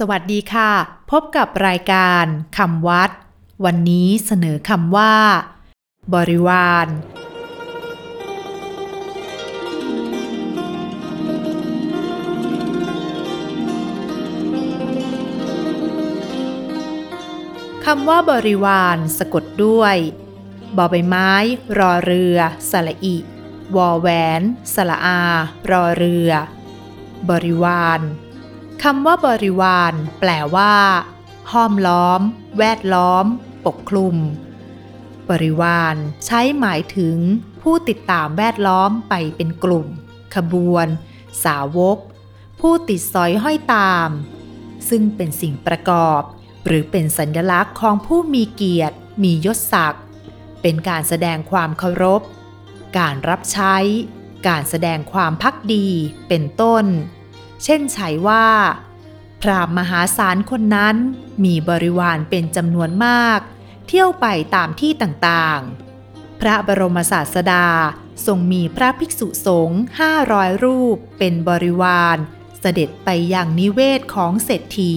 สวัสดีค่ะ พบกับรายการคำวัด วันนี้เสนอคำว่า บริวาร คำว่าบริวารสะกดด้วยบอใบไม้ รอเรือสระอิ วอแหวนสระอา รอเรือ บริวาร คำว่าบริวาร แปลว่า ห้อมล้อม แวดล้อม ปกคลุม บริวาร ใช้หมายถึง ผู้ติดตามแวดล้อมไปเป็นกลุ่ม ขบวน สาวก ผู้ติดสอยห้อยตาม ซึ่งเป็นสิ่งประกอบ หรือเป็นสัญลักษณ์ของผู้มีเกียรติ มียศศักดิ์เป็นการแสดงความเคารพ การรับใช้ การแสดงความพักดี เป็นต้น เช่นใช้ว่า พรามมหาศาลคนนั้นมีบริวารเป็นจำนวนมาก เที่ยวไปตามที่ต่างๆ พระบรมศาสดาทรงมีพระภิกษุสงฆ์ห้าร้อยรูปเป็นบริวาร เสด็จไปยังนิเวศของเศรษฐี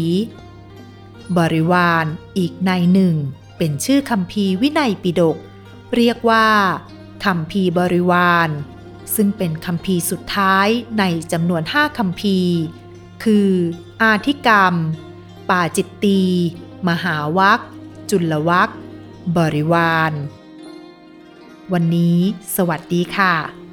บริวารอีกในหนึ่ง เป็นชื่อคำพีวินัยปิฎกเรียกว่าคำพีบริวาร ซึ่งเป็นคำพีสุดท้ายในจำนวนห้าคำพีคือ อาธิกรรม ป่าจิตตี มหาวัคจุลวัคบริวาร วันนี้ สวัสดีค่ะ